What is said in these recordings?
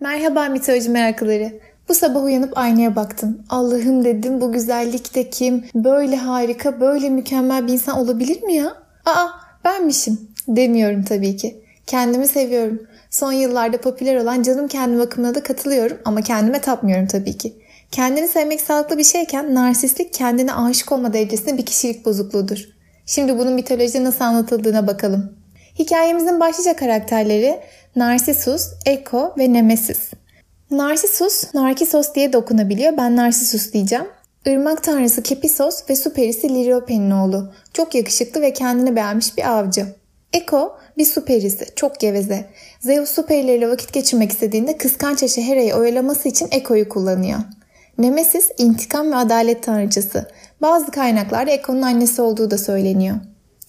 Merhaba mitoloji meraklıları. Bu sabah uyanıp aynaya baktım. Allah'ım dedim bu güzellik de kim? Böyle harika, böyle mükemmel bir insan olabilir mi ya? Aa benmişim. Demiyorum tabii ki. Kendimi seviyorum. Son yıllarda popüler olan canım kendim akımına da katılıyorum ama kendime tapmıyorum tabii ki. Kendini sevmek sağlıklı bir şeyken narsistlik kendine aşık olma derecesinde bir kişilik bozukluğudur. Şimdi bunun mitolojide nasıl anlatıldığına bakalım. Hikayemizin başlıca karakterleri Narsisus, Eko ve Nemesis. Narsisus, Narkisos diye de okunabiliyor. Ben Narsisus diyeceğim. Irmak tanrısı Kepisos ve su perisi Liriope'nin oğlu. Çok yakışıklı ve kendini beğenmiş bir avcı. Eko bir su perisi, çok geveze. Zeus su perileriyle vakit geçirmek istediğinde kıskanç eşi Hera'yı oyalaması için Eko'yu kullanıyor. Nemesis intikam ve adalet tanrıçası. Bazı kaynaklarda Eko'nun annesi olduğu da söyleniyor.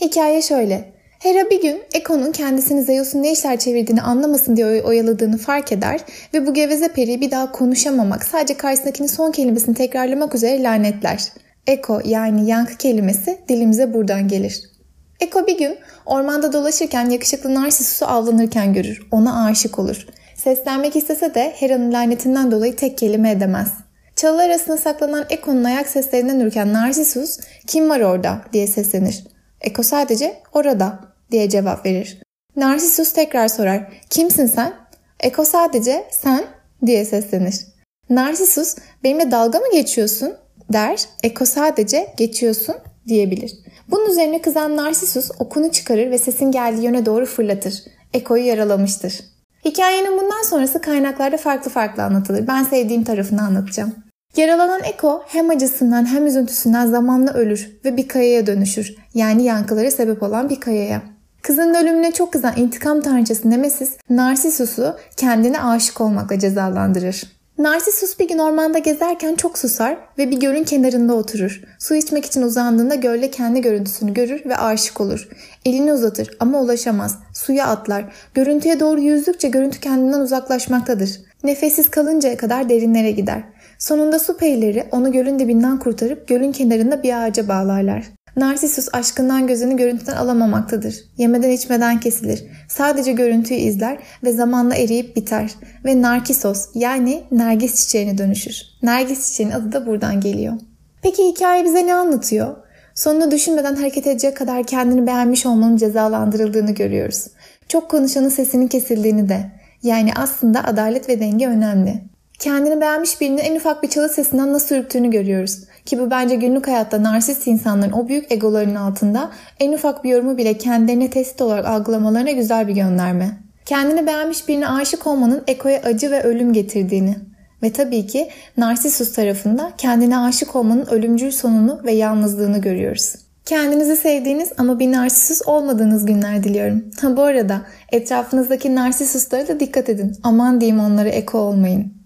Hikaye şöyle. Hera bir gün Eko'nun kendisini Zeus'un ne işler çevirdiğini anlamasın diye oyaladığını fark eder ve bu geveze periyi bir daha konuşamamak, sadece karşısındakinin son kelimesini tekrarlamak üzere lanetler. Eko yani yankı kelimesi dilimize buradan gelir. Eko bir gün ormanda dolaşırken yakışıklı Narsisus'u avlanırken görür. Ona aşık olur. Seslenmek istese de Hera'nın lanetinden dolayı tek kelime edemez. Çalı arasında saklanan Eko'nun ayak seslerinden ürken Narsisus kim var orada diye seslenir. Eko sadece orada diye cevap verir. Narsisus tekrar sorar. Kimsin sen? Eko sadece sen diye seslenir. Narsisus benimle dalga mı geçiyorsun der. Eko sadece geçiyorsun diyebilir. Bunun üzerine kızan Narsisus okunu çıkarır ve sesin geldiği yöne doğru fırlatır. Eko'yu yaralamıştır. Hikayenin bundan sonrası kaynaklarda farklı farklı anlatılır. Ben sevdiğim tarafını anlatacağım. Yaralanan Eko hem acısından hem üzüntüsünden zamanla ölür ve bir kayaya dönüşür. Yani yankıları sebep olan bir kayaya. Kızın ölümüne çok kızan intikam tanrıçası Nemesis, Narsisus'u kendine aşık olmakla cezalandırır. Narsisus bir gün ormanda gezerken çok susar ve bir gölün kenarında oturur. Su içmek için uzandığında gölde kendi görüntüsünü görür ve aşık olur. Elini uzatır ama ulaşamaz. Suya atlar. Görüntüye doğru yüzdükçe görüntü kendinden uzaklaşmaktadır. Nefessiz kalıncaya kadar derinlere gider. Sonunda su peyleri onu gölün dibinden kurtarıp gölün kenarında bir ağaca bağlarlar. Narsisus aşkından gözünü görüntüden alamamaktadır. Yemeden içmeden kesilir. Sadece görüntüyü izler ve zamanla eriyip biter. Ve Narkisos yani Nergis çiçeğine dönüşür. Nergis çiçeğinin adı da buradan geliyor. Peki hikaye bize ne anlatıyor? Sonunda düşünmeden hareket edecek kadar kendini beğenmiş olmanın cezalandırıldığını görüyoruz. Çok konuşanın sesinin kesildiğini de. Yani aslında adalet ve denge önemli. Kendini beğenmiş birinin en ufak bir çalı sesinden nasıl ürktüğünü görüyoruz. Ki bu bence günlük hayatta narsist insanların o büyük egolarının altında en ufak bir yorumu bile kendilerine tehdit olarak algılamalarına güzel bir gönderme. Kendini beğenmiş birine aşık olmanın ekoya acı ve ölüm getirdiğini ve tabii ki Narsisus tarafında kendine aşık olmanın ölümcül sonunu ve yalnızlığını görüyoruz. Kendinizi sevdiğiniz ama bir narsisus olmadığınız günler diliyorum. Ha bu arada etrafınızdaki narsisuslara da dikkat edin. Aman diyeyim onlara eko olmayın.